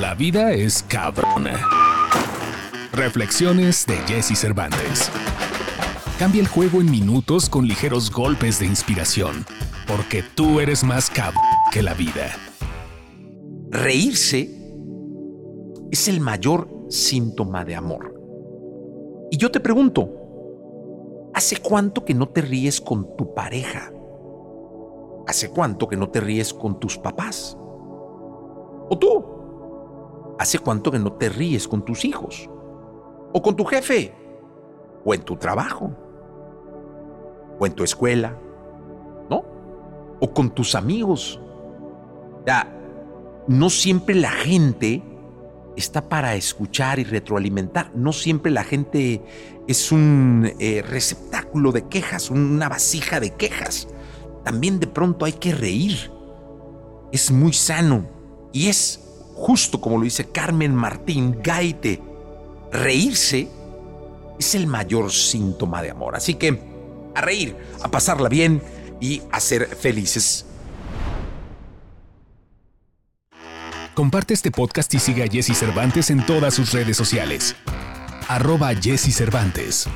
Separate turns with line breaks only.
La vida es cabrona. Reflexiones de Jesse Cervantes. Cambia el juego en minutos con ligeros golpes de inspiración, porque tú eres más cabrón que la vida.
Reírse es el mayor síntoma de amor. Y yo te pregunto, ¿hace cuánto que no te ríes con tu pareja? ¿Hace cuánto que no te ríes con tus papás? ¿O tú? ¿Hace cuánto que no te ríes con tus hijos? ¿O con tu jefe? ¿O en tu trabajo? ¿O en tu escuela? ¿No? ¿O con tus amigos? Ya, no siempre la gente está para escuchar y retroalimentar. No siempre la gente es un eh, receptáculo de quejas, una vasija de quejas. También de pronto hay que reír. Es muy sano y es justo como lo dice Carmen Martín Gaite. Reírse es el mayor síntoma de amor. Así que a reír, a pasarla bien y a ser felices.
Comparte este podcast y sigue a Jesse Cervantes en todas sus redes sociales. Arroba Jesse Cervantes.